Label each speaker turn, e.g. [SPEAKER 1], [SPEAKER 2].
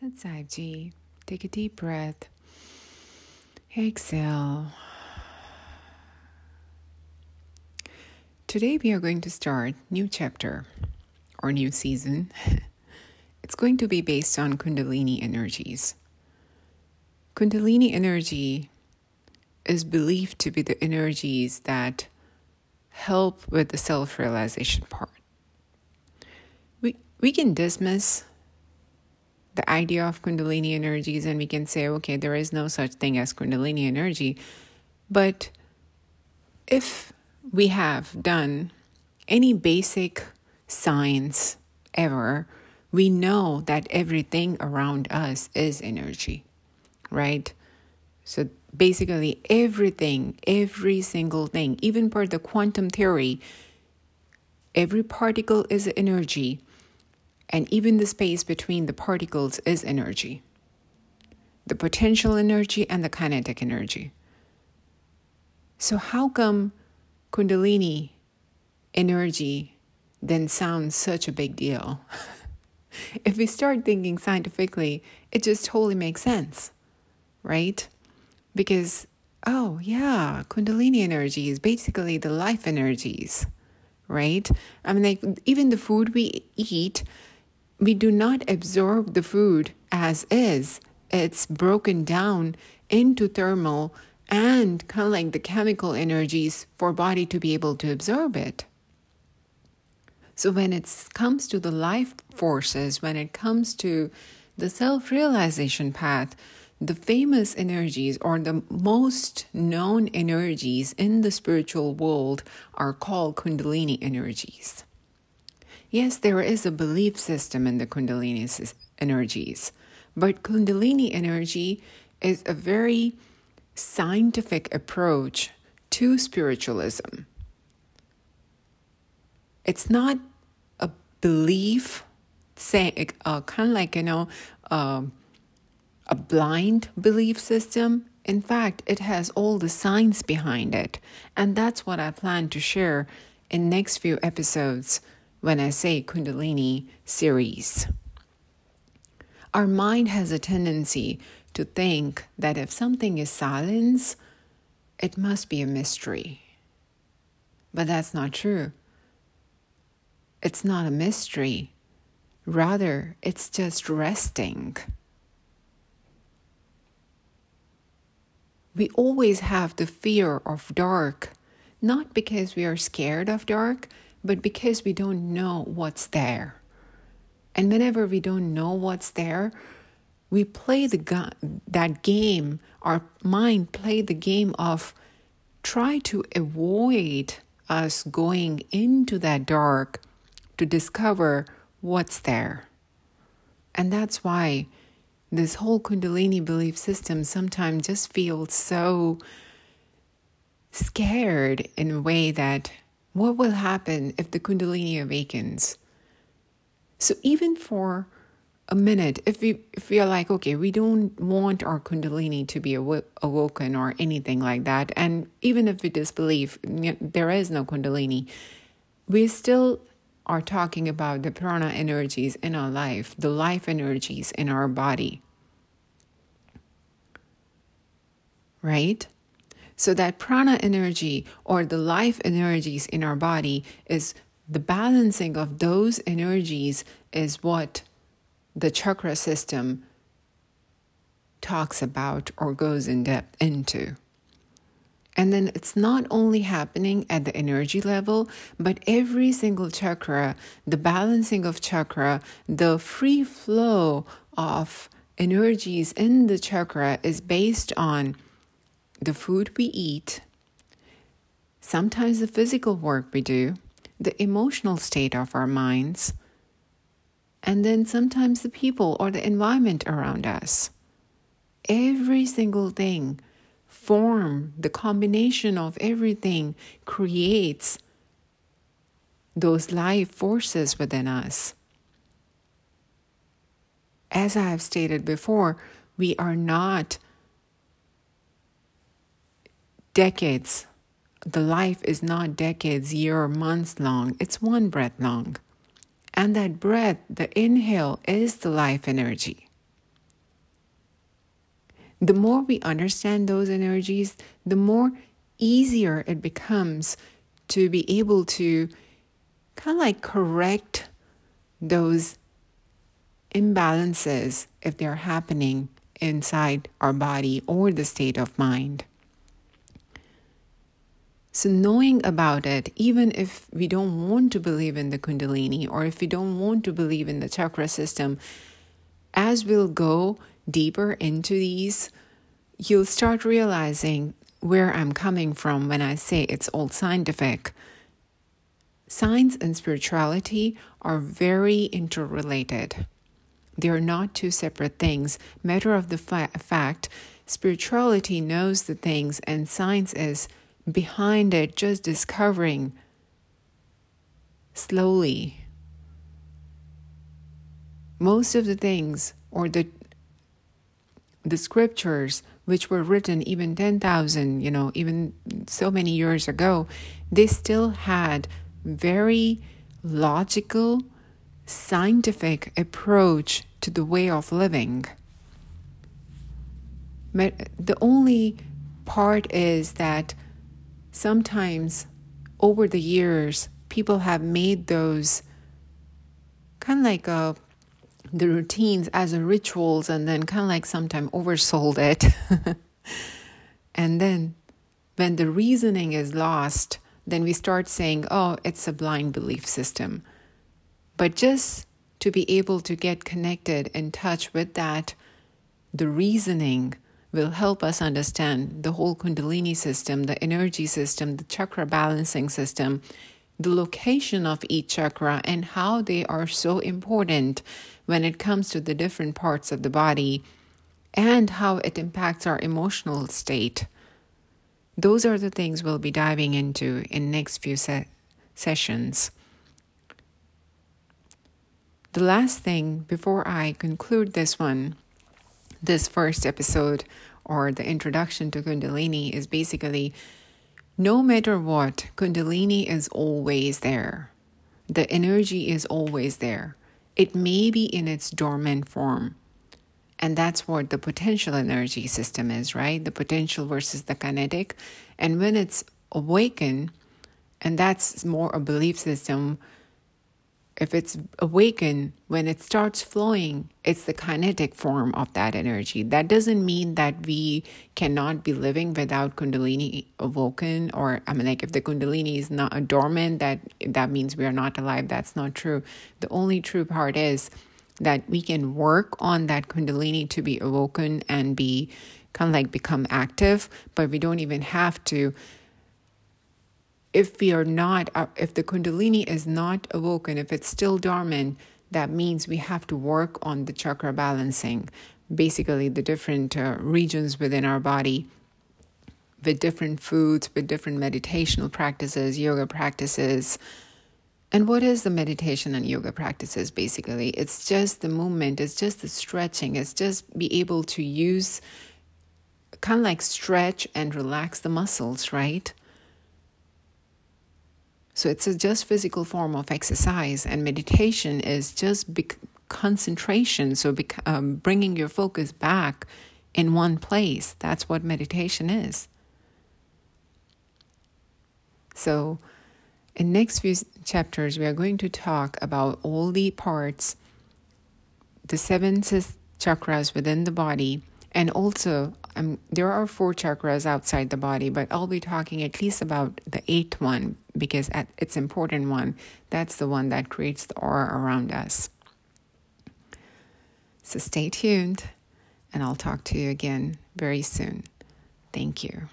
[SPEAKER 1] Sat Saibji. Take a deep breath. Exhale. Today we are going to start new chapter or new season. it's going to be based on Kundalini energies. Kundalini energy is believed to be the energies that help with the self-realization part. We we can dismiss the idea of Kundalini energies and we can say, okay, there is no such thing as Kundalini energy. But if we have done any basic science ever, we know that everything around us is energy, right? So basically, everything, every single thing, even per the quantum theory, every particle is energy and even the space between the particles is energy the potential energy and the kinetic energy. So, how come Kundalini energy then sounds such a big deal? if we start thinking scientifically, it just totally makes sense, right? Because, oh, yeah, Kundalini energy is basically the life energies, right? I mean, like, even the food we eat we do not absorb the food as is. It's broken down into thermal and kind of like the chemical energies for body to be able to absorb it. So when it comes to the life forces, when it comes to the self-realization path, the famous energies or the most known energies in the spiritual world are called kundalini energies. Yes, there is a belief system in the Kundalini energies, but Kundalini energy is a very scientific approach to spiritualism. It's not a belief, say, uh, kind of like, you know, uh, a blind belief system. In fact, it has all the science behind it. And that's what I plan to share in next few episodes when I say Kundalini series. Our mind has a tendency to think that if something is silence, it must be a mystery. But that's not true. It's not a mystery. Rather, it's just resting. We always have the fear of dark, not because we are scared of dark, but because we don't know what's there. And whenever we don't know what's there, we play the that game, our mind play the game of try to avoid us going into that dark to discover what's there. And that's why this whole Kundalini belief system sometimes just feels so scared in a way that what will happen if the Kundalini awakens? So, even for a minute, if we if we are like, okay, we don't want our Kundalini to be awoken or anything like that, and even if we disbelieve there is no Kundalini, we still are talking about the prana energies in our life, the life energies in our body. Right? So, that prana energy or the life energies in our body is the balancing of those energies, is what the chakra system talks about or goes in depth into. And then it's not only happening at the energy level, but every single chakra, the balancing of chakra, the free flow of energies in the chakra is based on the food we eat, sometimes the physical work we do, the emotional state of our minds, and then sometimes the people or the environment around us. Every single thing form the combination of everything creates those life forces within us. As I have stated before, we are not decades. The life is not decades, year, or months long, it's one breath long. And that breath, the inhale, is the life energy. the more we understand those energies, the more easier it becomes to be able to kind of like correct those imbalances if they're happening inside our body or the state of mind. So, knowing about it, even if we don't want to believe in the Kundalini or if we don't want to believe in the chakra system, as we'll go deeper into these, you'll start realizing where I'm coming from when I say it's all scientific. Science and spirituality are very interrelated. They are not two separate things. Matter of the fa- fact, spirituality knows the things, and science is behind it, just discovering slowly. Most of the things, or the the scriptures which were written even 10,000, you know, even so many years ago, they still had very logical, scientific approach to the way of living. But the only part is that sometimes over the years, people have made those kind of like a, the routines as rituals and then kind of like sometimes oversold it. and then when the reasoning is lost, then we start saying, oh, it's a blind belief system. But just to be able to get connected in touch with that, the reasoning will help us understand the whole Kundalini system, the energy system, the chakra balancing system, the location of each chakra, and how they are so important when it comes to the different parts of the body and how it impacts our emotional state. Those are the things we'll be diving into in next few se- sessions. The last thing before I conclude this one, this first episode or the introduction to Kundalini is basically no matter what, Kundalini is always there. The energy is always there. It may be in its dormant form. And that's what the potential energy system is, right? The potential versus the kinetic. And when it's awakened, and that's more a belief system, if it's awakened, when it starts flowing, it's the kinetic form of that energy. That doesn't mean that we cannot be living without Kundalini awoken, or I mean, like if the Kundalini is not uh, dormant, that that means we are not alive. That's not true. The only true part is that we can work on that kundalini to be awoken and be kind of like become active but we don't even have to if we are not uh, if the kundalini is not awoken if it's still dormant that means we have to work on the chakra balancing basically the different uh, regions within our body with different foods with different meditational practices yoga practices and what is the meditation and yoga practices basically? It's just the movement, it's just the stretching, it's just be able to use kind of like stretch and relax the muscles, right? So it's a just physical form of exercise, and meditation is just bec- concentration. So bec- um, bringing your focus back in one place. That's what meditation is. So in next few chapters, we are going to talk about all the parts, the seven chakras within the body, and also um, there are four chakras outside the body, but I'll be talking at least about the eighth one because it's important one. That's the one that creates the aura around us. So stay tuned, and I'll talk to you again very soon. Thank you.